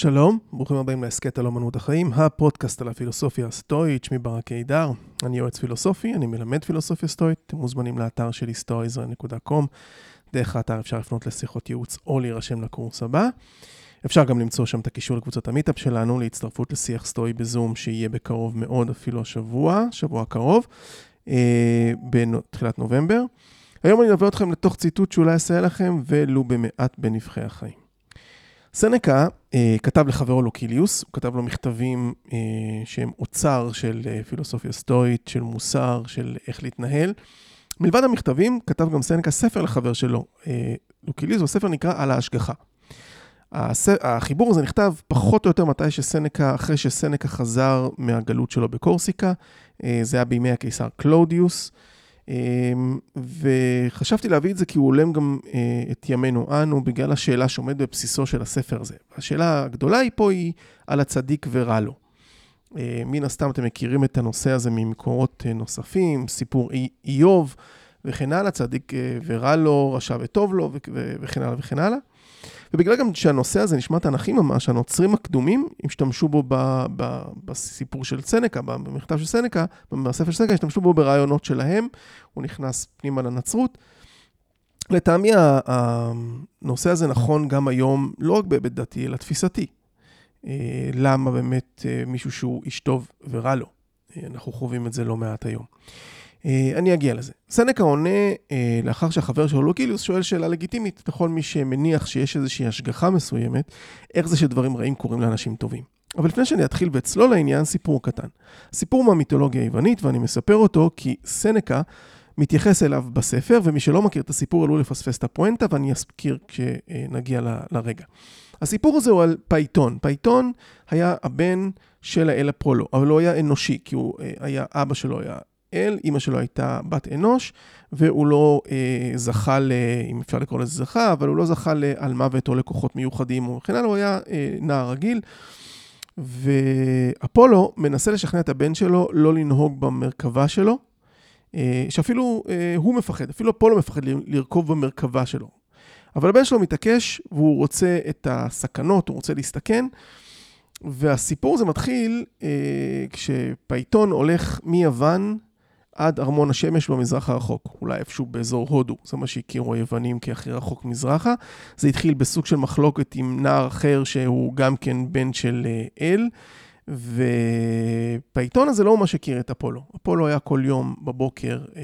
שלום, ברוכים הבאים להסכת על אמנות החיים, הפודקאסט על הפילוסופיה הסטואית, שמי ברק קידר, אני יועץ פילוסופי, אני מלמד פילוסופיה סטואית, אתם מוזמנים לאתר שלי stoizer.com, דרך האתר אפשר לפנות לשיחות ייעוץ או להירשם לקורס הבא. אפשר גם למצוא שם את הקישור לקבוצת המיטאפ שלנו, להצטרפות לשיח סטואי בזום, שיהיה בקרוב מאוד, אפילו השבוע, שבוע הקרוב, אה, בתחילת נובמבר. היום אני אלווה אתכם לתוך ציטוט שאולי יסייע לכם, ולו במעט בנבחי החיים. סנקה אה, כתב לחברו לוקיליוס, הוא כתב לו מכתבים אה, שהם אוצר של אה, פילוסופיה סטואית, של מוסר, של איך להתנהל. מלבד המכתבים, כתב גם סנקה ספר לחבר שלו, אה, לוקיליוס, והספר נקרא על ההשגחה. הס... החיבור הזה נכתב פחות או יותר מתי שסנקה, אחרי שסנקה חזר מהגלות שלו בקורסיקה, אה, זה היה בימי הקיסר קלודיוס. אמ, וחשבתי להביא את זה כי הוא הולם גם אה, את ימינו אנו, בגלל השאלה שעומד בבסיסו של הספר הזה. השאלה הגדולה היא פה היא על הצדיק ורע לו. אה, מן הסתם אתם מכירים את הנושא הזה ממקורות אה, נוספים, סיפור איוב וכן הלאה, צדיק ורע לו, רשע וטוב לו וכן הלאה וכן הלאה. ובגלל גם שהנושא הזה נשמע תנכי ממש, הנוצרים הקדומים השתמשו בו ב, ב, בסיפור של סנקה, במכתב של סנקה, בספר של סנקה, השתמשו בו ברעיונות שלהם, הוא נכנס פנימה לנצרות. לטעמי הנושא הזה נכון גם היום, לא רק בהיבט דתי, אלא תפיסתי. אה, למה באמת אה, מישהו שהוא איש טוב ורע לו? אה, אנחנו חווים את זה לא מעט היום. אה, אני אגיע לזה. סנקה עונה אה, לאחר שהחבר שלו לוקיליוס שואל שאלה לגיטימית לכל מי שמניח שיש איזושהי השגחה מסוימת, איך זה שדברים רעים קורים לאנשים טובים. אבל לפני שאני אתחיל ואצלול לעניין, סיפור קטן. סיפור מהמיתולוגיה היוונית, ואני מספר אותו כי סנקה מתייחס אליו בספר, ומי שלא מכיר את הסיפור עלול לפספס את הפואנטה, ואני אזכיר כשנגיע לרגע. הסיפור הזה הוא על פייתון. פייתון היה הבן של האל אפולו, אבל הוא היה אנושי, כי הוא אה, היה, אבא שלו היה אל, אימא שלו הייתה בת אנוש, והוא לא אה, זכה, ל, אם אפשר לקרוא לזה זכה, אבל הוא לא זכה לאלמוות או לכוחות מיוחדים וכן הלאה, הוא היה אה, נער רגיל. ואפולו מנסה לשכנע את הבן שלו לא לנהוג במרכבה שלו, אה, שאפילו אה, הוא מפחד, אפילו אפולו מפחד לרכוב במרכבה שלו. אבל הבן שלו מתעקש והוא רוצה את הסכנות, הוא רוצה להסתכן. והסיפור הזה מתחיל אה, כשפייתון הולך מיוון עד ארמון השמש במזרח הרחוק, אולי איפשהו באזור הודו, זה מה שהכירו היוונים כהכי רחוק מזרחה. זה התחיל בסוג של מחלוקת עם נער אחר שהוא גם כן בן של אה, אל, ופייתון הזה לא ממש הכיר את אפולו. אפולו היה כל יום בבוקר אה,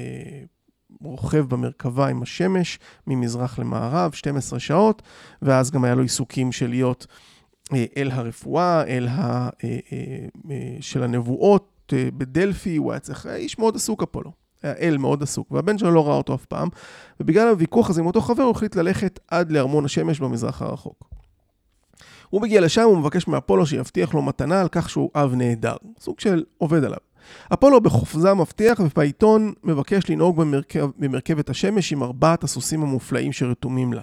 רוכב במרכבה עם השמש ממזרח למערב, 12 שעות, ואז גם היה לו עיסוקים של להיות אה, אל הרפואה, אל ה... אה, של הנבואות. אה, בדלפי, הוא היה צריך, איש מאוד עסוק אפולו. היה אל מאוד עסוק, והבן שלו לא ראה אותו אף פעם, ובגלל הוויכוח הזה עם אותו חבר הוא החליט ללכת עד לארמון השמש במזרח הרחוק. הוא מגיע לשם, הוא מבקש מאפולו שיבטיח לו מתנה על כך שהוא אב נהדר, סוג של עובד עליו. אפולו בחופזה מבטיח, ובעיתון מבקש לנהוג במרכב, במרכבת השמש עם ארבעת הסוסים המופלאים שרתומים לה.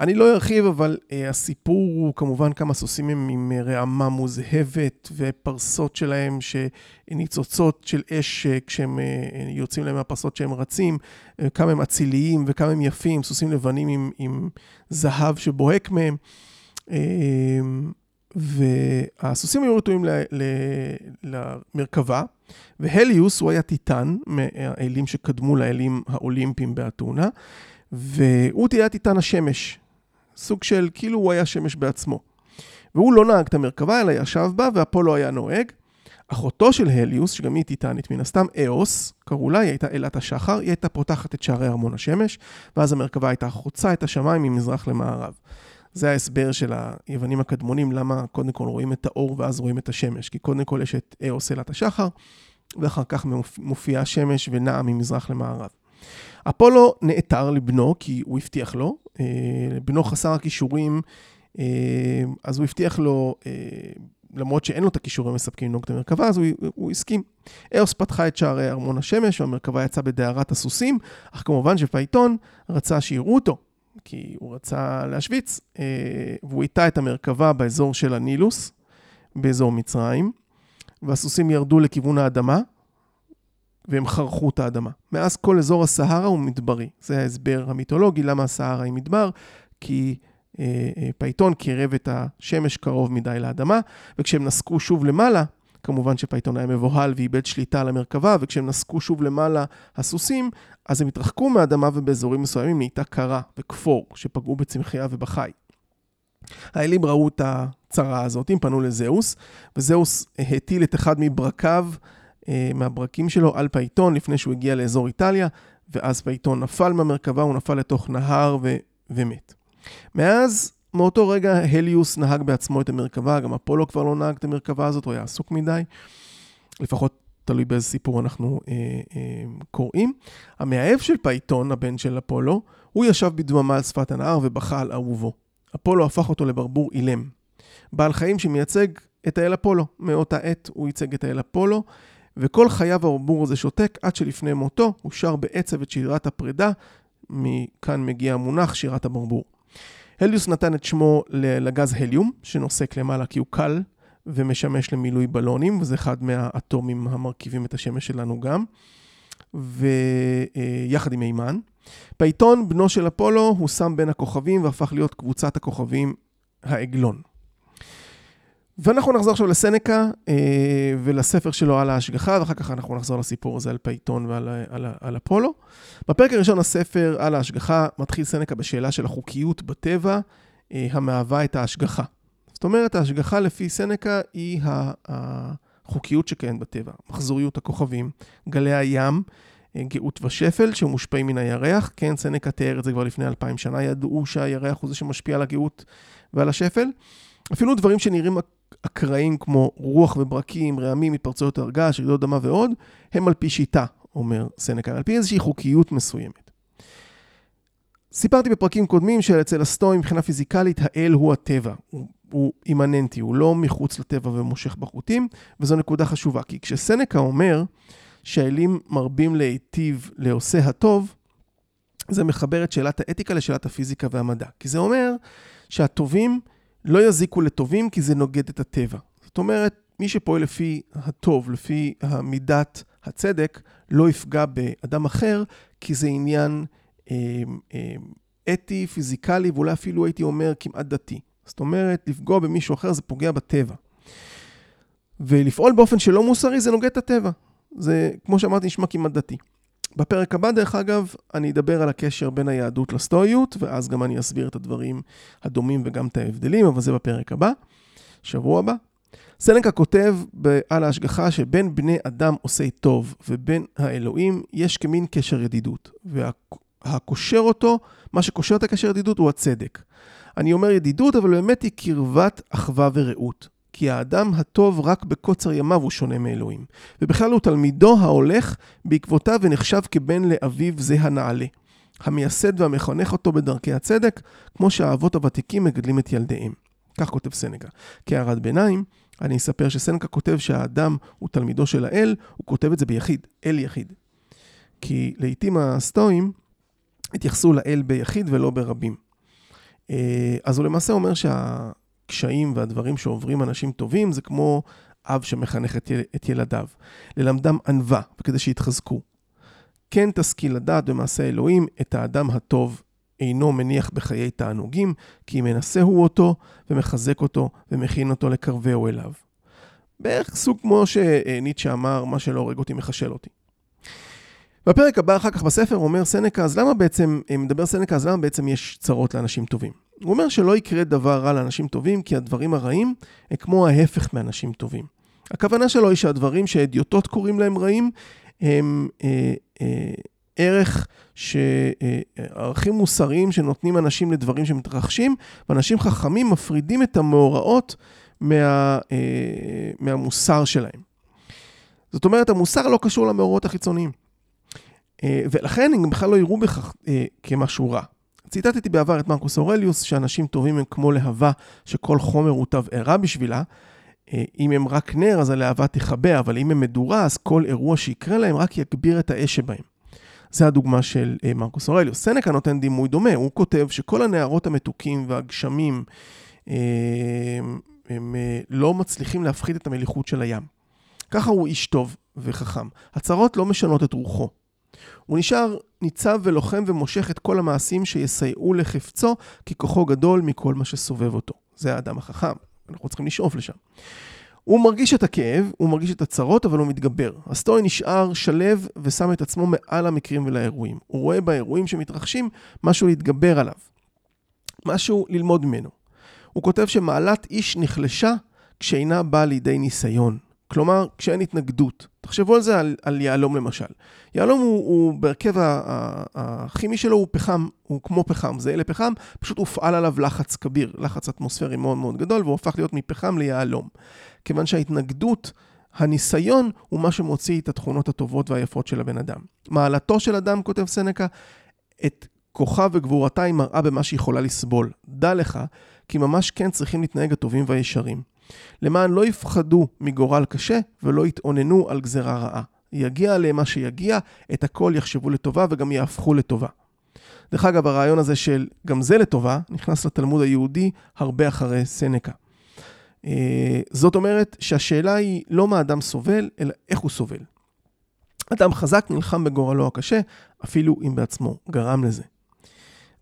אני לא ארחיב, אבל uh, הסיפור הוא כמובן כמה סוסים הם עם אה, רעמה מוזהבת ופרסות שלהם שניצוצות של אש uh, כשהם uh, יוצאים להם מהפרסות שהם רצים, uh, כמה הם אציליים וכמה הם יפים, סוסים לבנים עם, עם זהב שבוהק מהם. Uh, והסוסים היו רתומים למרכבה, והליוס הוא היה טיטן מהאלים שקדמו לאלים האולימפיים באתונה, והוא תהיה טיטן השמש, סוג של כאילו הוא היה שמש בעצמו. והוא לא נהג את המרכבה, אלא ישב בה, ואפולו היה נוהג. אחותו של הליוס, שגם היא טיטנית מן הסתם, אאוס, קראו לה, היא הייתה אלת השחר, היא הייתה פותחת את שערי ארמון השמש, ואז המרכבה הייתה חוצה את השמיים ממזרח למערב. זה ההסבר של היוונים הקדמונים, למה קודם כל רואים את האור ואז רואים את השמש. כי קודם כל יש את אאוס אלת השחר, ואחר כך מופיעה השמש ונעה ממזרח למערב. אפולו נעתר לבנו, כי הוא הבטיח לו, בנו חסר הכישורים, אה, אז הוא הבטיח לו, אה, למרות שאין לו את הכישורים המספקים לנהוג את המרכבה, אז הוא, הוא הסכים. אאוס פתחה את שערי ארמון השמש, והמרכבה יצאה בדהרת הסוסים, אך כמובן שפייתון רצה שיראו אותו, כי הוא רצה להשוויץ, והוא הטה את המרכבה באזור של הנילוס, באזור מצרים, והסוסים ירדו לכיוון האדמה, והם חרכו את האדמה. מאז כל אזור הסהרה הוא מדברי. זה ההסבר המיתולוגי למה הסהרה היא מדבר, כי פייתון קירב את השמש קרוב מדי לאדמה, וכשהם נסקו שוב למעלה, כמובן שפייתון היה מבוהל ואיבד שליטה על המרכבה, וכשהם נסקו שוב למעלה הסוסים, אז הם התרחקו מהאדמה ובאזורים מסוימים נהייתה קרה וכפור שפגעו בצמחייה ובחי. האלים ראו את הצרה הזאת, הם פנו לזאוס, וזאוס הטיל את אחד מברקיו, אה, מהברקים שלו, על פייתון לפני שהוא הגיע לאזור איטליה, ואז פייתון נפל מהמרכבה, הוא נפל לתוך נהר ו- ומת. מאז, מאותו רגע הליוס נהג בעצמו את המרכבה, גם אפולו כבר לא נהג את המרכבה הזאת, הוא היה עסוק מדי. לפחות תלוי באיזה סיפור אנחנו אה, אה, קוראים. המאהב של פייתון, הבן של אפולו, הוא ישב בדממה על שפת הנהר ובכה על אהובו. אפולו הפך אותו לברבור אילם. בעל חיים שמייצג את האל אפולו. מאותה עת הוא ייצג את האל אפולו, וכל חייו הברבור הזה שותק עד שלפני מותו הוא שר בעצב את שירת הפרידה, מכאן מגיע המונח שירת הברבור. הליוס נתן את שמו לגז הליום, שנוסק למעלה כי הוא קל ומשמש למילוי בלונים, וזה אחד מהאטומים המרכיבים את השמש שלנו גם, ויחד עם מימן. פייתון, בנו של אפולו, הוא שם בין הכוכבים והפך להיות קבוצת הכוכבים העגלון. ואנחנו נחזור עכשיו לסנקה אה, ולספר שלו על ההשגחה, ואחר כך אנחנו נחזור לסיפור הזה על פייתון ועל על, על אפולו. בפרק הראשון הספר על ההשגחה מתחיל סנקה בשאלה של החוקיות בטבע אה, המהווה את ההשגחה. זאת אומרת, ההשגחה לפי סנקה היא החוקיות שקיימת בטבע, מחזוריות הכוכבים, גלי הים, אה, גאות ושפל שמושפעים מן הירח. כן, סנקה תיאר את זה כבר לפני אלפיים שנה, ידעו שהירח הוא זה שמשפיע על הגאות ועל השפל. אפילו דברים שנראים אקראיים כמו רוח וברקים, רעמים, התפרצויות הרגש, רעידות אדמה ועוד, הם על פי שיטה, אומר סנקה, על פי איזושהי חוקיות מסוימת. סיפרתי בפרקים קודמים שאצל הסטואים מבחינה פיזיקלית האל הוא הטבע, הוא, הוא אימננטי, הוא לא מחוץ לטבע ומושך בחוטים, וזו נקודה חשובה, כי כשסנקה אומר שהאלים מרבים להיטיב לעושה הטוב, זה מחבר את שאלת האתיקה לשאלת הפיזיקה והמדע. כי זה אומר שהטובים לא יזיקו לטובים כי זה נוגד את הטבע. זאת אומרת, מי שפועל לפי הטוב, לפי מידת הצדק, לא יפגע באדם אחר, כי זה עניין אה, אה, אתי, פיזיקלי, ואולי אפילו הייתי אומר כמעט דתי. זאת אומרת, לפגוע במישהו אחר זה פוגע בטבע. ולפעול באופן שלא מוסרי זה נוגד את הטבע. זה, כמו שאמרתי, נשמע כמעט דתי. בפרק הבא, דרך אגב, אני אדבר על הקשר בין היהדות לסטואיות, ואז גם אני אסביר את הדברים הדומים וגם את ההבדלים, אבל זה בפרק הבא, שבוע הבא. סלנקה כותב על ההשגחה שבין בני אדם עושי טוב ובין האלוהים יש כמין קשר ידידות. והקושר אותו, מה שקושר את הקשר ידידות הוא הצדק. אני אומר ידידות, אבל באמת היא קרבת אחווה ורעות. כי האדם הטוב רק בקוצר ימיו הוא שונה מאלוהים. ובכלל הוא תלמידו ההולך בעקבותיו ונחשב כבן לאביו זה הנעלה. המייסד והמחנך אותו בדרכי הצדק, כמו שהאבות הוותיקים מגדלים את ילדיהם. כך כותב סנגה. כהערת ביניים, אני אספר שסנקה כותב שהאדם הוא תלמידו של האל, הוא כותב את זה ביחיד, אל יחיד. כי לעיתים הסטואים התייחסו לאל ביחיד ולא ברבים. אה, אז הוא למעשה אומר שה... הקשיים והדברים שעוברים אנשים טובים, זה כמו אב שמחנך את, יל, את ילדיו. ללמדם ענווה, וכדי שיתחזקו. כן תשכיל לדעת במעשה אלוהים את האדם הטוב אינו מניח בחיי תענוגים, כי מנסה הוא אותו, ומחזק אותו, ומכין אותו לקרבהו אליו. בערך סוג כמו שניטשה אמר, מה שלא הורג אותי מחשל אותי. בפרק הבא, אחר כך בספר, אומר סנקה, אז למה בעצם, מדבר סנקה, אז למה בעצם יש צרות לאנשים טובים? הוא אומר שלא יקרה דבר רע לאנשים טובים, כי הדברים הרעים הם כמו ההפך מאנשים טובים. הכוונה שלו היא שהדברים שהדיוטות קוראים להם רעים, הם אה, אה, ערך, ש, אה, ערכים מוסריים שנותנים אנשים לדברים שמתרחשים, ואנשים חכמים מפרידים את המאורעות מה, אה, מהמוסר שלהם. זאת אומרת, המוסר לא קשור למאורעות החיצוניים. אה, ולכן הם בכלל לא יראו בכך אה, כמשהו רע. ציטטתי בעבר את מרקוס אורליוס, שאנשים טובים הם כמו להבה שכל חומר הוא תבערה בשבילה. אה, אם הם רק נר, אז הלהבה תכבה, אבל אם הם מדורה, אז כל אירוע שיקרה להם רק יגביר את האש שבהם. זה הדוגמה של מרקוס אורליוס. סנקה נותן דימוי דומה, הוא כותב שכל הנערות המתוקים והגשמים הם לא מצליחים להפחית את המליחות של הים. ככה הוא איש טוב וחכם. הצרות לא משנות את רוחו. הוא נשאר ניצב ולוחם ומושך את כל המעשים שיסייעו לחפצו, כי כוחו גדול מכל מה שסובב אותו. זה האדם החכם, אנחנו צריכים לשאוף לשם. הוא מרגיש את הכאב, הוא מרגיש את הצרות, אבל הוא מתגבר. הסטואי נשאר שלב ושם את עצמו מעל המקרים ולאירועים. הוא רואה באירועים שמתרחשים משהו להתגבר עליו, משהו ללמוד ממנו. הוא כותב שמעלת איש נחלשה כשאינה באה לידי ניסיון. כלומר, כשאין התנגדות. תחשבו על זה, על, על יהלום למשל. יהלום הוא, הוא בהרכב הכימי שלו הוא פחם, הוא כמו פחם, זה אלה פחם, פשוט הופעל עליו לחץ כביר, לחץ אטמוספרי מאוד מאוד גדול, והוא הפך להיות מפחם ליהלום. כיוון שההתנגדות, הניסיון, הוא מה שמוציא את התכונות הטובות והיפות של הבן אדם. מעלתו של אדם, כותב סנקה, את כוחה וגבורתה היא מראה במה שהיא יכולה לסבול. דע לך, כי ממש כן צריכים להתנהג הטובים והישרים. למען לא יפחדו מגורל קשה ולא יתאוננו על גזרה רעה. יגיע עליהם מה שיגיע, את הכל יחשבו לטובה וגם יהפכו לטובה. דרך אגב, הרעיון הזה של גם זה לטובה, נכנס לתלמוד היהודי הרבה אחרי סנקה. אה, זאת אומרת שהשאלה היא לא מה אדם סובל, אלא איך הוא סובל. אדם חזק נלחם בגורלו הקשה, אפילו אם בעצמו גרם לזה.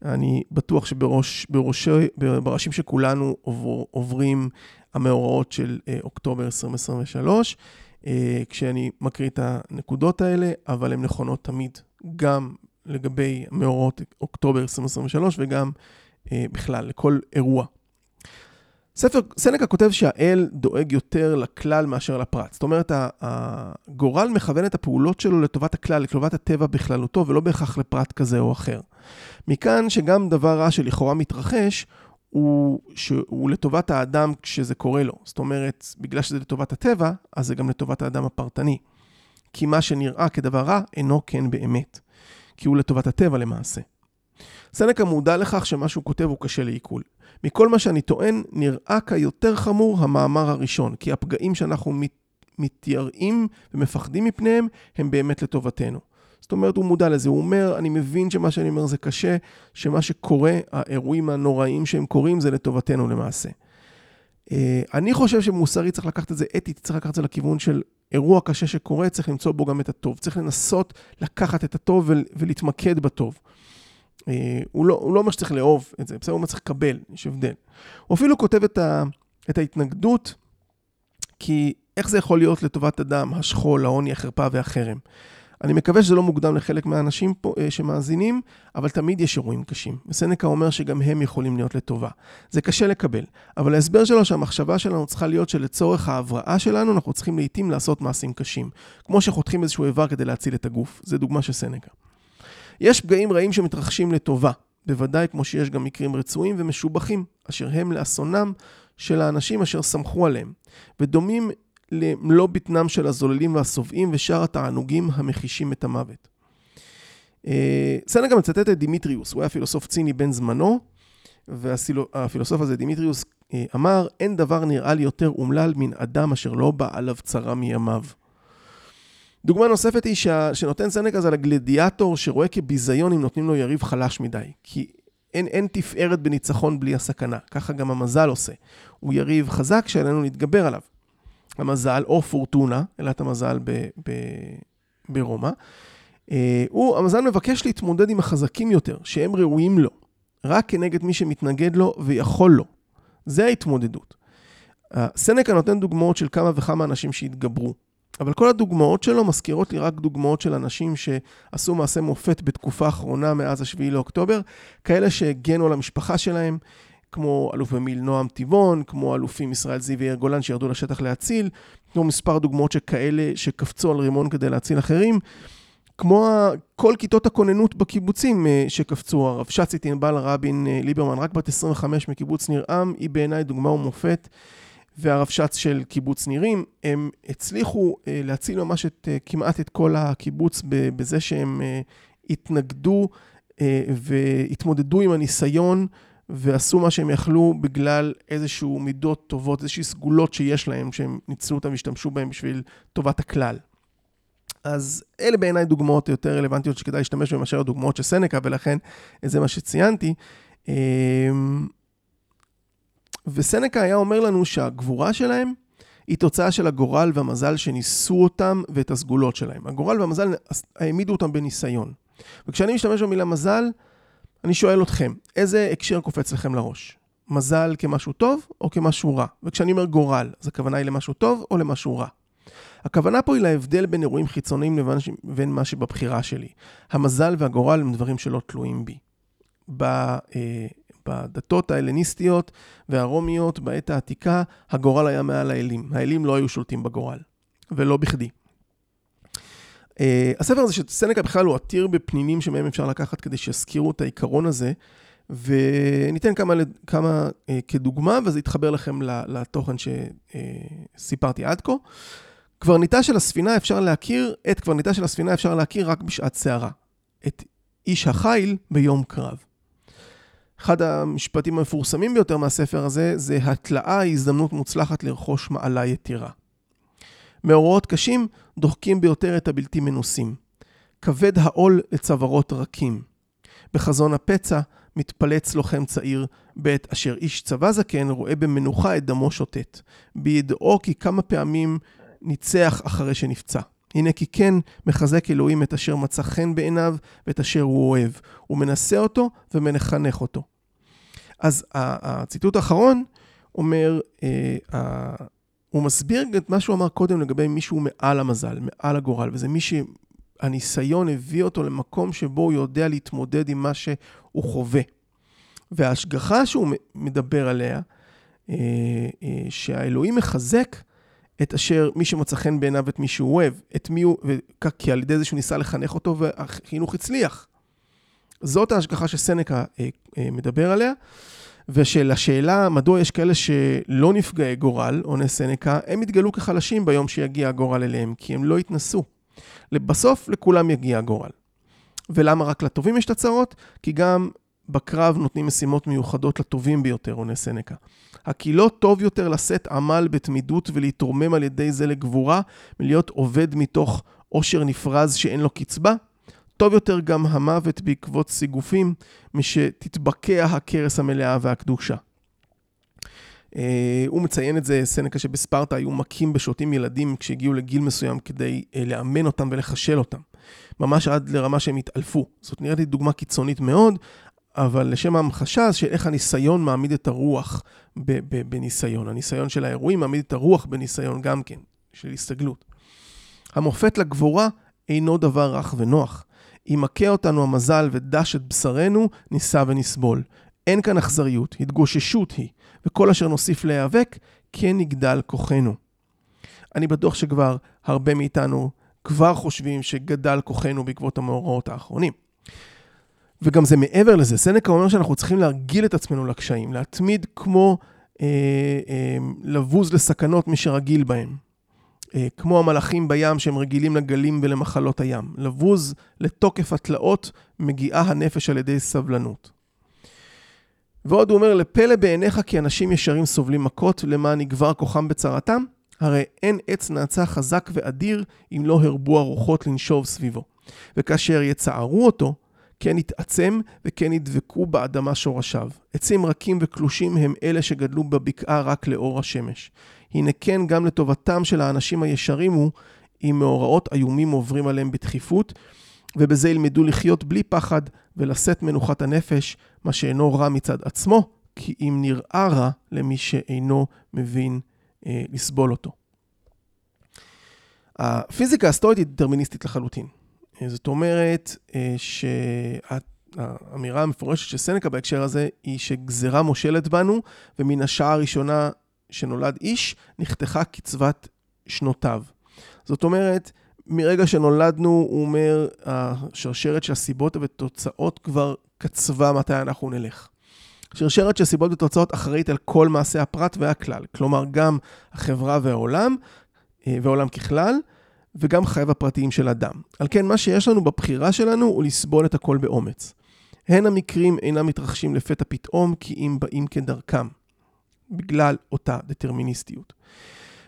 אני בטוח שבראשים של כולנו עובר, עוברים המאורעות של אה, אוקטובר 2023, אה, כשאני מקריא את הנקודות האלה, אבל הן נכונות תמיד, גם לגבי מאורעות אוקטובר 2023 וגם אה, בכלל, לכל אירוע. ספר, סנקה כותב שהאל דואג יותר לכלל מאשר לפרט. זאת אומרת, הגורל מכוון את הפעולות שלו לטובת הכלל, לטובת הטבע בכללותו, ולא בהכרח לפרט כזה או אחר. מכאן שגם דבר רע שלכאורה מתרחש, הוא, שהוא לטובת האדם כשזה קורה לו. זאת אומרת, בגלל שזה לטובת הטבע, אז זה גם לטובת האדם הפרטני. כי מה שנראה כדבר רע אינו כן באמת. כי הוא לטובת הטבע למעשה. סנקה מודע לכך שמה שהוא כותב הוא קשה לעיכול. מכל מה שאני טוען, נראה כיותר חמור המאמר הראשון, כי הפגעים שאנחנו מת, מתייראים ומפחדים מפניהם, הם באמת לטובתנו. זאת אומרת, הוא מודע לזה, הוא אומר, אני מבין שמה שאני אומר זה קשה, שמה שקורה, האירועים הנוראים שהם קורים, זה לטובתנו למעשה. אה, אני חושב שמוסרי צריך לקחת את זה אתית, צריך לקחת את זה לכיוון של אירוע קשה שקורה, צריך למצוא בו גם את הטוב. צריך לנסות לקחת את הטוב ולהתמקד בטוב. אה, הוא לא, הוא לא אומר שצריך לאהוב את זה, בסדר? הוא אומר שצריך לקבל, יש הבדל. הוא אפילו כותב את, ה, את ההתנגדות, כי איך זה יכול להיות לטובת אדם, השכול, העוני, החרפה והחרם? אני מקווה שזה לא מוקדם לחלק מהאנשים פה אה, שמאזינים, אבל תמיד יש אירועים קשים. וסנקה אומר שגם הם יכולים להיות לטובה. זה קשה לקבל, אבל ההסבר שלו שהמחשבה שלנו צריכה להיות שלצורך ההבראה שלנו, אנחנו צריכים לעיתים לעשות מעשים קשים. כמו שחותכים איזשהו איבר כדי להציל את הגוף. זה דוגמה של סנקה. יש פגעים רעים שמתרחשים לטובה, בוודאי כמו שיש גם מקרים רצויים ומשובחים, אשר הם לאסונם של האנשים אשר סמכו עליהם, ודומים למלוא בטנם של הזוללים והשובעים ושאר התענוגים המחישים את המוות. אה, סנקה מצטט את דימיטריוס, הוא היה פילוסוף ציני בן זמנו, והפילוסוף הזה, דימיטריוס, אה, אמר, אין דבר נראה לי יותר אומלל מן אדם אשר לא בא עליו צרה מימיו. דוגמה נוספת היא שה, שנותן סנקה זה על הגלדיאטור שרואה כביזיון אם נותנים לו יריב חלש מדי. כי אין, אין תפארת בניצחון בלי הסכנה. ככה גם המזל עושה. הוא יריב חזק שעלינו להתגבר עליו. המזל, או פורטונה, אלת המזל ב, ב, ברומא, אה, הוא, המזל מבקש להתמודד עם החזקים יותר, שהם ראויים לו, רק כנגד מי שמתנגד לו ויכול לו. זה ההתמודדות. סנקה נותן דוגמאות של כמה וכמה אנשים שהתגברו. אבל כל הדוגמאות שלו מזכירות לי רק דוגמאות של אנשים שעשו מעשה מופת בתקופה האחרונה מאז השביעי לאוקטובר, כאלה שהגנו על המשפחה שלהם, כמו אלוף במיל נועם טבעון, כמו אלופים ישראל זיו ויאיר גולן שירדו לשטח להציל, כמו מספר דוגמאות שכאלה שקפצו על רימון כדי להציל אחרים, כמו כל כיתות הכוננות בקיבוצים אה, שקפצו, הרבש"צית ענבל רבין אה, ליברמן, רק בת 25 מקיבוץ ניר עם, היא בעיניי דוגמה ומופת. והרבש"ץ של קיבוץ נירים, הם הצליחו אה, להציל ממש את, כמעט את כל הקיבוץ בזה שהם התנגדו והתמודדו עם הניסיון ועשו מה שהם יכלו בגלל איזשהו מידות טובות, איזושהי סגולות שיש להם, שהם ניצלו אותם והשתמשו בהם בשביל טובת הכלל. אז אלה בעיניי דוגמאות יותר רלוונטיות שכדאי להשתמש בהן מאשר הדוגמאות של סנקה, ולכן זה מה שציינתי. אמ, וסנקה היה אומר לנו שהגבורה שלהם היא תוצאה של הגורל והמזל שניסו אותם ואת הסגולות שלהם. הגורל והמזל העמידו אותם בניסיון. וכשאני משתמש במילה מזל, אני שואל אתכם, איזה הקשר קופץ לכם לראש? מזל כמשהו טוב או כמשהו רע? וכשאני אומר גורל, אז הכוונה היא למשהו טוב או למשהו רע? הכוונה פה היא להבדל בין אירועים חיצוניים לבין מה שבבחירה שלי. המזל והגורל הם דברים שלא תלויים בי. אה, בדתות ההלניסטיות והרומיות בעת העתיקה, הגורל היה מעל האלים. האלים לא היו שולטים בגורל, ולא בכדי. Uh, הספר הזה של סנקה בכלל הוא עתיר בפנינים שמהם אפשר לקחת כדי שיזכירו את העיקרון הזה, וניתן כמה, כמה uh, כדוגמה, וזה יתחבר לכם לתוכן שסיפרתי עד כה. קברניטה של הספינה אפשר להכיר, את קברניטה של הספינה אפשר להכיר רק בשעת סערה. את איש החיל ביום קרב. אחד המשפטים המפורסמים ביותר מהספר הזה זה התלאה היא הזדמנות מוצלחת לרכוש מעלה יתירה. מאורעות קשים דוחקים ביותר את הבלתי מנוסים. כבד העול לצווארות רכים. בחזון הפצע מתפלץ לוחם צעיר, בעת אשר איש צבא זקן רואה במנוחה את דמו שוטט, בידעו כי כמה פעמים ניצח אחרי שנפצע. הנה כי כן מחזק אלוהים את אשר מצא חן בעיניו ואת אשר הוא אוהב. הוא מנסה אותו ומחנך אותו. אז הציטוט האחרון אומר, אה, הוא מסביר את מה שהוא אמר קודם לגבי מישהו מעל המזל, מעל הגורל, וזה מי שהניסיון הביא אותו למקום שבו הוא יודע להתמודד עם מה שהוא חווה. וההשגחה שהוא מדבר עליה, אה, אה, שהאלוהים מחזק את אשר מי שמצא חן בעיניו את מי שהוא אוהב, את מי הוא, כי על ידי זה שהוא ניסה לחנך אותו והחינוך הצליח. זאת ההשגחה שסנקה אה, מדבר עליה. ושלשאלה מדוע יש כאלה שלא נפגעי גורל, עונה סנקה, הם יתגלו כחלשים ביום שיגיע הגורל אליהם, כי הם לא יתנסו. בסוף לכולם יגיע הגורל. ולמה רק לטובים יש את הצרות? כי גם בקרב נותנים משימות מיוחדות לטובים ביותר, עונה סנקה. הכי לא טוב יותר לשאת עמל בתמידות ולהתרומם על ידי זה לגבורה, מלהיות עובד מתוך עושר נפרז שאין לו קצבה? טוב יותר גם המוות בעקבות סיגופים, משתתבקע הכרס המלאה והקדושה. Uh, הוא מציין את זה, סנקה שבספרטה היו מכים בשוטים ילדים כשהגיעו לגיל מסוים כדי uh, לאמן אותם ולחשל אותם. ממש עד לרמה שהם התעלפו. זאת נראית לי דוגמה קיצונית מאוד, אבל לשם ההמחשה של איך הניסיון מעמיד את הרוח בניסיון. הניסיון של האירועים מעמיד את הרוח בניסיון גם כן, של הסתגלות. המופת לגבורה אינו דבר רך ונוח. אם מכה אותנו המזל ודש את בשרנו, נישא ונסבול. אין כאן אכזריות, התגוששות היא, וכל אשר נוסיף להיאבק, כן יגדל כוחנו. אני בטוח שכבר הרבה מאיתנו כבר חושבים שגדל כוחנו בעקבות המאורעות האחרונים. וגם זה מעבר לזה, סנקה אומר שאנחנו צריכים להרגיל את עצמנו לקשיים, להתמיד כמו אה, אה, לבוז לסכנות מי שרגיל בהם. אה, כמו המלאכים בים שהם רגילים לגלים ולמחלות הים. לבוז לתוקף התלאות מגיעה הנפש על ידי סבלנות. ועוד הוא אומר, לפלא בעיניך כי אנשים ישרים סובלים מכות למען יגבר כוחם בצרתם? הרי אין עץ נאצה חזק ואדיר אם לא הרבו הרוחות לנשוב סביבו. וכאשר יצערו אותו, כן יתעצם וכן ידבקו באדמה שורשיו. עצים רכים וקלושים הם אלה שגדלו בבקעה רק לאור השמש. הנה כן גם לטובתם של האנשים הישרים הוא, אם מאורעות איומים עוברים עליהם בדחיפות, ובזה ילמדו לחיות בלי פחד ולשאת מנוחת הנפש, מה שאינו רע מצד עצמו, כי אם נראה רע למי שאינו מבין אה, לסבול אותו. הפיזיקה הסטואית היא דטרמיניסטית לחלוטין. זאת אומרת אה, שהאמירה המפורשת של סנקה בהקשר הזה היא שגזרה מושלת בנו, ומן השעה הראשונה שנולד איש, נחתכה קצבת שנותיו. זאת אומרת, מרגע שנולדנו, הוא אומר, השרשרת של הסיבות ותוצאות כבר קצבה מתי אנחנו נלך. שרשרת של סיבות ותוצאות אחראית על כל מעשה הפרט והכלל, כלומר גם החברה והעולם, אה, והעולם ככלל, וגם חייו הפרטיים של אדם. על כן, מה שיש לנו בבחירה שלנו הוא לסבול את הכל באומץ. הן המקרים אינם מתרחשים לפתע פתאום, כי אם באים כדרכם, בגלל אותה דטרמיניסטיות.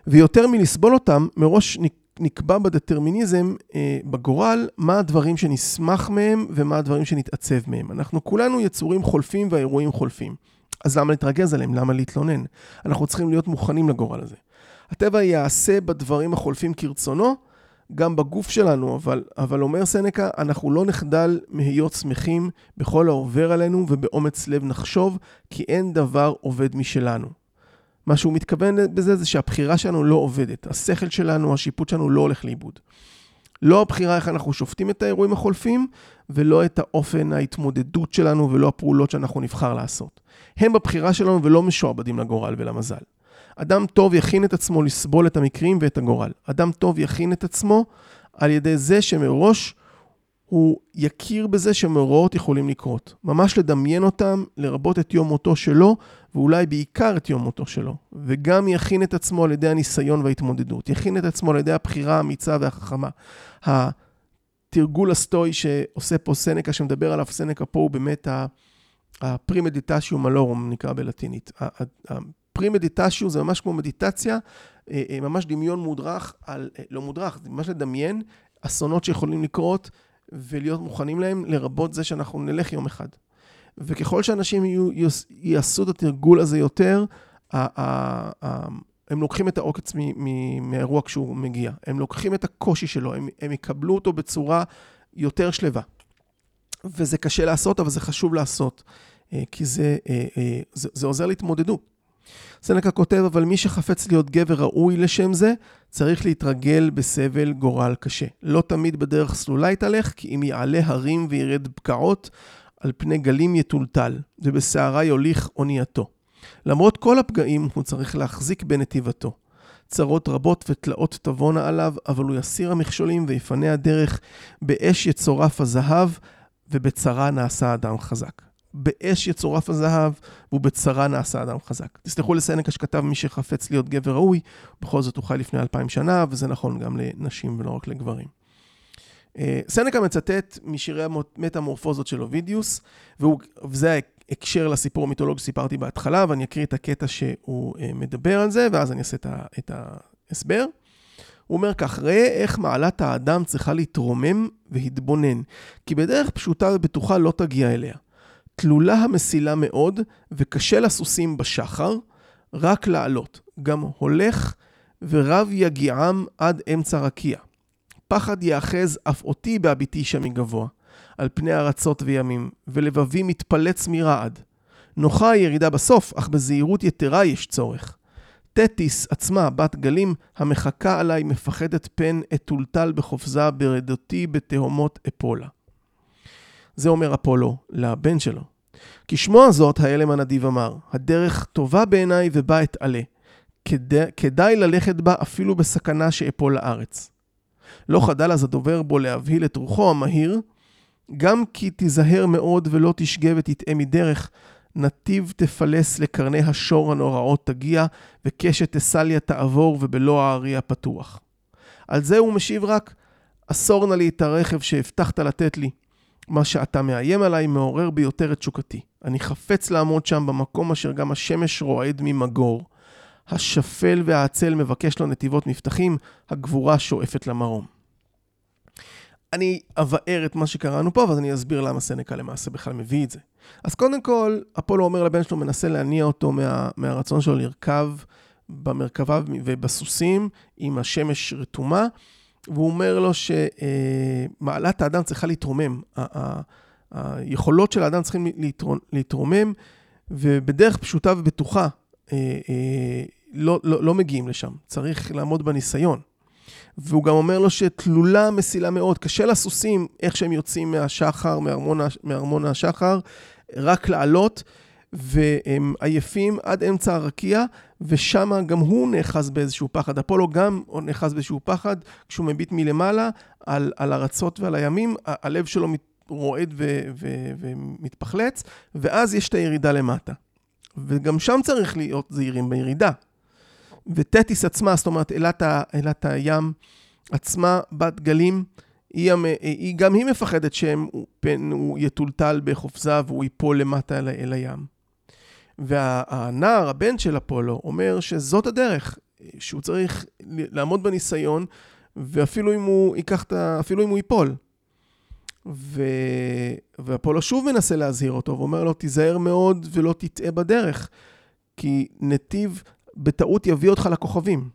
ויותר מלסבול אותם, מראש נקבע בדטרמיניזם, אה, בגורל, מה הדברים שנשמח מהם ומה הדברים שנתעצב מהם. אנחנו כולנו יצורים חולפים והאירועים חולפים. אז למה להתרגז עליהם? למה להתלונן? אנחנו צריכים להיות מוכנים לגורל הזה. הטבע יעשה בדברים החולפים כרצונו, גם בגוף שלנו, אבל, אבל אומר סנקה, אנחנו לא נחדל מהיות שמחים בכל העובר עלינו ובאומץ לב נחשוב, כי אין דבר עובד משלנו. מה שהוא מתכוון בזה זה שהבחירה שלנו לא עובדת. השכל שלנו, השיפוט שלנו לא הולך לאיבוד. לא הבחירה איך אנחנו שופטים את האירועים החולפים, ולא את האופן ההתמודדות שלנו ולא הפעולות שאנחנו נבחר לעשות. הם בבחירה שלנו ולא משועבדים לגורל ולמזל. אדם טוב יכין את עצמו לסבול את המקרים ואת הגורל. אדם טוב יכין את עצמו על ידי זה שמראש הוא יכיר בזה שמאורעות יכולים לקרות. ממש לדמיין אותם, לרבות את יום מותו שלו, ואולי בעיקר את יום מותו שלו. וגם יכין את עצמו על ידי הניסיון וההתמודדות. יכין את עצמו על ידי הבחירה האמיצה והחכמה. התרגול הסטואי שעושה פה סנקה, שמדבר עליו סנקה פה, הוא באמת הפרימדיטשיו מלורום, נקרא בלטינית. הפרימדיטשיו זה ממש כמו מדיטציה, אה, אה, ממש דמיון מודרך על, אה, לא מודרך, זה ממש לדמיין אסונות שיכולים לקרות ולהיות מוכנים להם, לרבות זה שאנחנו נלך יום אחד. וככל שאנשים יהיו, יעשו את התרגול הזה יותר, הם לוקחים את העוקץ מהאירוע כשהוא מגיע. הם לוקחים את הקושי שלו, הם, הם יקבלו אותו בצורה יותר שלווה. וזה קשה לעשות, אבל זה חשוב לעשות, כי זה, זה, זה עוזר להתמודדות. סנקה כותב, אבל מי שחפץ להיות גבר ראוי לשם זה, צריך להתרגל בסבל גורל קשה. לא תמיד בדרך סלולה יתהלך, כי אם יעלה הרים וירד בקעות, על פני גלים יטולטל, ובסערה יוליך אונייתו. למרות כל הפגעים, הוא צריך להחזיק בנתיבתו. צרות רבות ותלאות תבואנה עליו, אבל הוא יסיר המכשולים ויפנה הדרך. באש יצורף הזהב, ובצרה נעשה אדם חזק. באש יצורף הזהב, ובצרה נעשה אדם חזק. תסלחו לסנקה שכתב מי שחפץ להיות גבר ראוי, בכל זאת הוא חי לפני אלפיים שנה, וזה נכון גם לנשים ולא רק לגברים. אה, סנקה מצטט משירי המטמורפוזות של אובידיוס, וזה ההקשר לסיפור המיתולוגי שסיפרתי בהתחלה, ואני אקריא את הקטע שהוא אה, מדבר על זה, ואז אני אעשה את ההסבר. הוא אומר כך, ראה איך מעלת האדם צריכה להתרומם והתבונן, כי בדרך פשוטה ובטוחה לא תגיע אליה. תלולה המסילה מאוד, וקשה לסוסים בשחר, רק לעלות. גם הולך ורב יגיעם עד אמצע רקיע. פחד יאחז אף אותי בהביטי שם מגבוה, על פני ארצות וימים, ולבבי מתפלץ מרעד. נוחה הירידה בסוף, אך בזהירות יתרה יש צורך. תטיס עצמה, בת גלים, המחכה עליי, מפחדת פן אטולטל בחופזה ברדותי בתהומות אפולה. זה אומר אפולו לבן שלו. כשמוע זאת, ההלם הנדיב אמר, הדרך טובה בעיניי ובה אתעלה. כדאי, כדאי ללכת בה אפילו בסכנה שאפול לארץ. לא חדל אז הדובר בו להבהיל את רוחו המהיר, גם כי תיזהר מאוד ולא תשגה ותטעה מדרך, נתיב תפלס לקרני השור הנוראות תגיע, וקשת תסליה תעבור ובלא הארי פתוח. על זה הוא משיב רק, אסור נא לי את הרכב שהבטחת לתת לי. מה שאתה מאיים עליי מעורר ביותר את תשוקתי. אני חפץ לעמוד שם במקום אשר גם השמש רועד ממגור. השפל והעצל מבקש לו נתיבות מבטחים, הגבורה שואפת למרום. אני אבאר את מה שקראנו פה, ואז אני אסביר למה סנקה למעשה בכלל מביא את זה. אז קודם כל, אפולו אומר לבן שלו, מנסה להניע אותו מה, מהרצון שלו לרכב במרכבה ובסוסים עם השמש רתומה, והוא אומר לו שמעלת האדם צריכה להתרומם. היכולות של האדם צריכים להתרומם, ובדרך פשוטה ובטוחה אה, אה, לא, לא, לא מגיעים לשם. צריך לעמוד בניסיון. והוא גם אומר לו שתלולה מסילה מאוד, קשה לסוסים, איך שהם יוצאים מהשחר, מארמון השחר, רק לעלות, והם עייפים עד אמצע הרקיע, ושם גם הוא נאחז באיזשהו פחד. אפולו גם נאחז באיזשהו פחד, כשהוא מביט מלמעלה על, על ארצות ועל הימים, הלב שלו רועד ו, ו, ומתפחלץ, ואז יש את הירידה למטה. וגם שם צריך להיות זהירים בירידה. וטטיס עצמה, זאת אומרת, אילת, אילת הים עצמה, בת גלים, היא, היא, גם היא מפחדת שהוא יטולטל בחופזה והוא ייפול למטה אל, אל הים. והנער, הבן של אפולו, אומר שזאת הדרך, שהוא צריך לעמוד בניסיון, ואפילו אם הוא ייקח את ה... אפילו אם הוא ייפול. ו... ואפולו שוב מנסה להזהיר אותו, ואומר לו, תיזהר מאוד ולא תטעה בדרך, כי נתיב בטעות יביא אותך לכוכבים.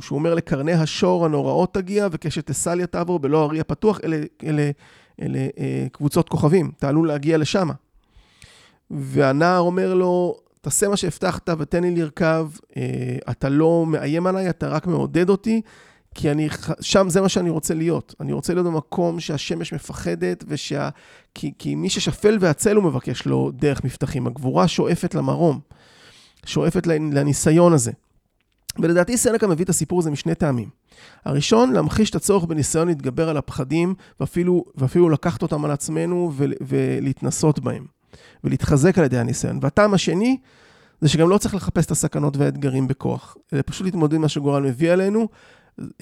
שהוא אומר לקרני השור הנוראות תגיע, וכשתסליה תעבור בלא ארי הפתוח, אלה, אלה, אלה אה, קבוצות כוכבים, אתה עלול להגיע לשם. והנער אומר לו, תעשה מה שהבטחת ותן לי לרכב, אה, אתה לא מאיים עליי, אתה רק מעודד אותי, כי אני, שם זה מה שאני רוצה להיות. אני רוצה להיות במקום שהשמש מפחדת, ושה... כי, כי מי ששפל ועצל הוא מבקש לו דרך מבטחים. הגבורה שואפת למרום, שואפת לניסיון הזה. ולדעתי סנקה מביא את הסיפור הזה משני טעמים. הראשון, להמחיש את הצורך בניסיון להתגבר על הפחדים, ואפילו, ואפילו לקחת אותם על עצמנו ולהתנסות בהם, ולהתחזק על ידי הניסיון. והטעם השני, זה שגם לא צריך לחפש את הסכנות והאתגרים בכוח, אלא פשוט להתמודד עם מה שגורל מביא עלינו,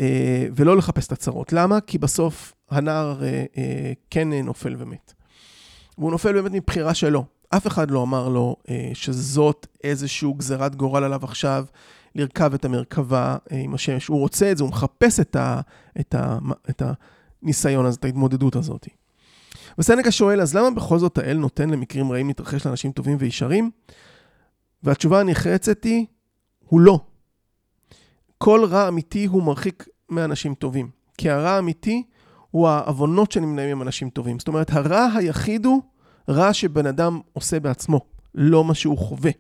אה, ולא לחפש את הצרות. למה? כי בסוף הנער אה, אה, כן נופל ומת. והוא נופל באמת מבחירה שלו. אף אחד לא אמר לו שזאת איזושהי גזירת גורל עליו עכשיו, לרכב את המרכבה עם השמש. הוא רוצה את זה, הוא מחפש את, ה, את, ה, את הניסיון הזה, את ההתמודדות הזאת. וסנקה שואל, אז למה בכל זאת האל נותן למקרים רעים להתרחש לאנשים טובים וישרים? והתשובה הנחרצת היא, הוא לא. כל רע אמיתי הוא מרחיק מאנשים טובים. כי הרע האמיתי הוא העוונות שנמנעים עם אנשים טובים. זאת אומרת, הרע היחיד הוא רע שבן אדם עושה בעצמו, לא מה שהוא חווה.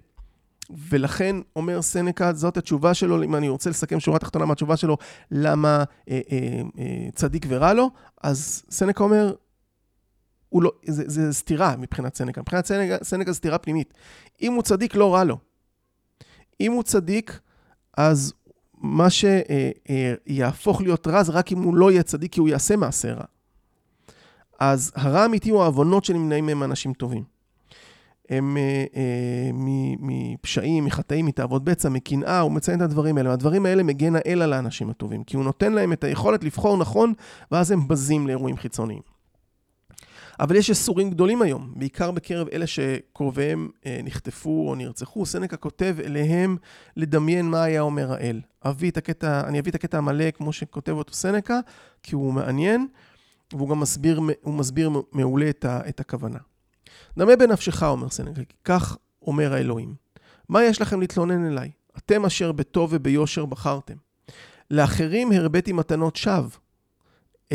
ולכן אומר סנקה, זאת התשובה שלו, אם אני רוצה לסכם שורה תחתונה מהתשובה שלו, למה אה, אה, אה, צדיק ורע לו, אז סנקה אומר, הוא לא, זה, זה סתירה מבחינת סנקה. מבחינת סנקה, סנקה זה סתירה פנימית. אם הוא צדיק, לא רע לו. אם הוא צדיק, אז מה שיהפוך להיות רע זה רק אם הוא לא יהיה צדיק, כי הוא יעשה מעשה רע. אז הרע האמיתי הוא העוונות שנמנעים מהם אנשים טובים. הם אה, אה, מפשעים, מחטאים, מתאוות בצע, מקנאה, הוא מציין את הדברים האלה. הדברים האלה מגן האל על האנשים הטובים, כי הוא נותן להם את היכולת לבחור נכון, ואז הם בזים לאירועים חיצוניים. אבל יש איסורים גדולים היום, בעיקר בקרב אלה שקרוביהם אה, נחטפו או נרצחו. סנקה כותב אליהם לדמיין מה היה אומר האל. אביא את הקטע, אני אביא את הקטע המלא כמו שכותב אותו סנקה, כי הוא מעניין, והוא גם מסביר, מסביר מעולה את, ה, את הכוונה. דמה בנפשך, אומר סנקה, כי כך אומר האלוהים. מה יש לכם להתלונן אליי? אתם אשר בטוב וביושר בחרתם. לאחרים הרביתי מתנות שווא.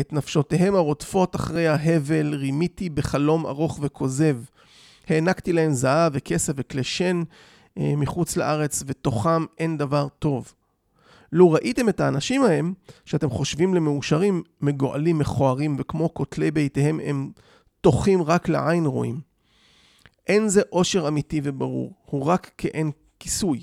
את נפשותיהם הרודפות אחרי ההבל, רימיתי בחלום ארוך וכוזב. הענקתי להם זהב וכסף וכלי שן אה, מחוץ לארץ, ותוכם אין דבר טוב. לו ראיתם את האנשים ההם, שאתם חושבים למאושרים, מגועלים, מכוערים, וכמו כותלי ביתיהם הם תוחים רק לעין רואים. אין זה עושר אמיתי וברור, הוא רק כאין כיסוי,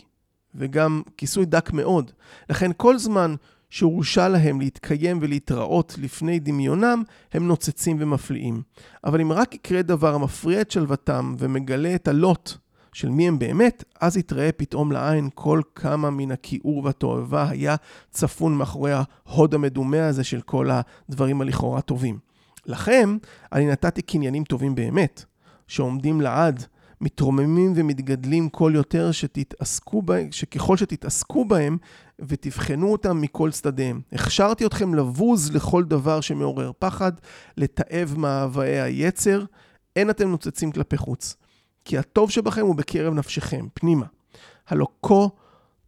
וגם כיסוי דק מאוד. לכן כל זמן שהורשה להם להתקיים ולהתראות לפני דמיונם, הם נוצצים ומפליאים. אבל אם רק יקרה דבר המפריע את שלוותם ומגלה את הלוט של מי הם באמת, אז יתראה פתאום לעין כל כמה מן הכיעור והתועבה היה צפון מאחורי ההוד המדומה הזה של כל הדברים הלכאורה טובים. לכם, אני נתתי קניינים טובים באמת, שעומדים לעד, מתרוממים ומתגדלים כל יותר שתתעסקו בהם, שככל שתתעסקו בהם ותבחנו אותם מכל צדדיהם. הכשרתי אתכם לבוז לכל דבר שמעורר פחד, לתעב מאוויי היצר, אין אתם נוצצים כלפי חוץ. כי הטוב שבכם הוא בקרב נפשכם, פנימה. הלא כה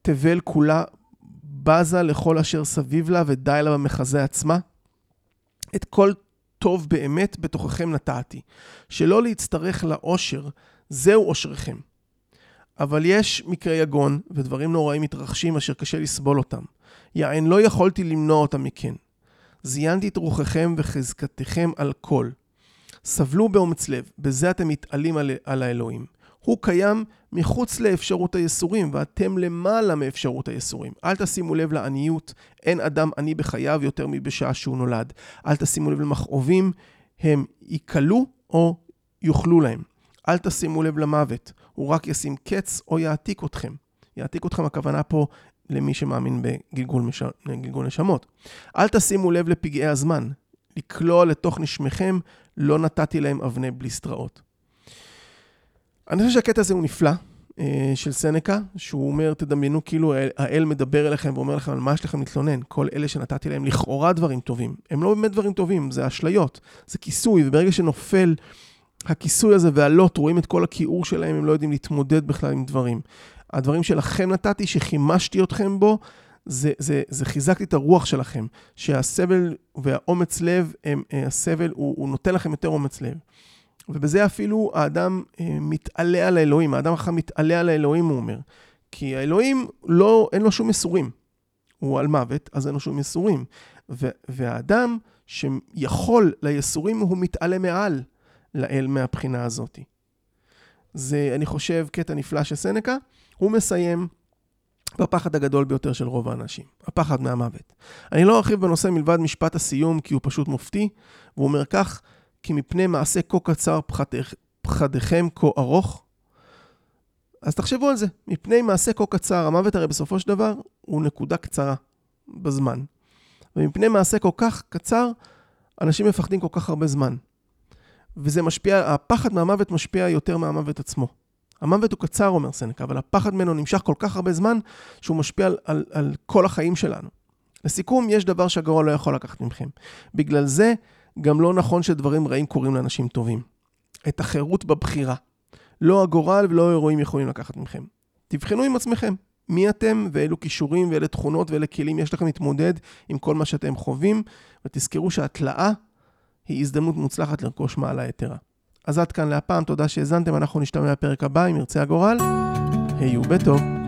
תבל כולה בזה לכל אשר סביב לה ודי לה במחזה עצמה. את כל טוב באמת בתוככם נתתי, שלא להצטרך לאושר, זהו אושרכם. אבל יש מקרי יגון ודברים נוראים מתרחשים אשר קשה לסבול אותם. יען לא יכולתי למנוע אותם מכן. זיינתי את רוחכם וחזקתכם על כל. סבלו באומץ לב, בזה אתם מתעלים על, על האלוהים. הוא קיים מחוץ לאפשרות הייסורים, ואתם למעלה מאפשרות הייסורים. אל תשימו לב לעניות, אין אדם עני בחייו יותר מבשעה שהוא נולד. אל תשימו לב למכאובים, הם ייקלו או יאכלו להם. אל תשימו לב למוות, הוא רק ישים קץ או יעתיק אתכם. יעתיק אתכם, הכוונה פה למי שמאמין בגלגול מש... נשמות. אל תשימו לב לפגעי הזמן, לקלוע לתוך נשמכם, לא נתתי להם אבני בליסטראות. אני חושב שהקטע הזה הוא נפלא, אה, של סנקה, שהוא אומר, תדמיינו כאילו האל מדבר אליכם ואומר לכם על מה יש לכם להתלונן. כל אלה שנתתי להם לכאורה דברים טובים. הם לא באמת דברים טובים, זה אשליות, זה כיסוי, וברגע שנופל הכיסוי הזה והלוט, רואים את כל הכיעור שלהם, הם לא יודעים להתמודד בכלל עם דברים. הדברים שלכם נתתי, שחימשתי אתכם בו, זה, זה, זה חיזק לי את הרוח שלכם, שהסבל והאומץ לב, הם, אה, הסבל, הוא, הוא נותן לכם יותר אומץ לב. ובזה אפילו האדם אה, מתעלה על האלוהים, האדם החכם מתעלה על האלוהים, הוא אומר. כי האלוהים, לא, אין לו שום מסורים. הוא על מוות, אז אין לו שום מסורים. והאדם שיכול ליסורים, הוא מתעלה מעל לאל מהבחינה הזאת. זה, אני חושב, קטע נפלא של סנקה. הוא מסיים בפחד הגדול ביותר של רוב האנשים, הפחד מהמוות. אני לא ארחיב בנושא מלבד משפט הסיום, כי הוא פשוט מופתי, והוא אומר כך, כי מפני מעשה כה קצר פחדכ, פחדכם כה ארוך. אז תחשבו על זה, מפני מעשה כה קצר, המוות הרי בסופו של דבר הוא נקודה קצרה בזמן. ומפני מעשה כל כך קצר, אנשים מפחדים כל כך הרבה זמן. וזה משפיע, הפחד מהמוות משפיע יותר מהמוות עצמו. המוות הוא קצר, אומר סנקה, אבל הפחד ממנו נמשך כל כך הרבה זמן, שהוא משפיע על, על, על כל החיים שלנו. לסיכום, יש דבר שהגרוע לא יכול לקחת מכם. בגלל זה, גם לא נכון שדברים רעים קורים לאנשים טובים. את החירות בבחירה. לא הגורל ולא האירועים יכולים לקחת מכם. תבחנו עם עצמכם. מי אתם ואילו כישורים ואילו תכונות ואילו כלים יש לכם להתמודד עם כל מה שאתם חווים, ותזכרו שהתלאה היא הזדמנות מוצלחת לרכוש מעלה יתרה. אז עד כאן להפעם, תודה שהאזנתם, אנחנו נשתמע בפרק הבא, אם ירצה הגורל, היו בטוב.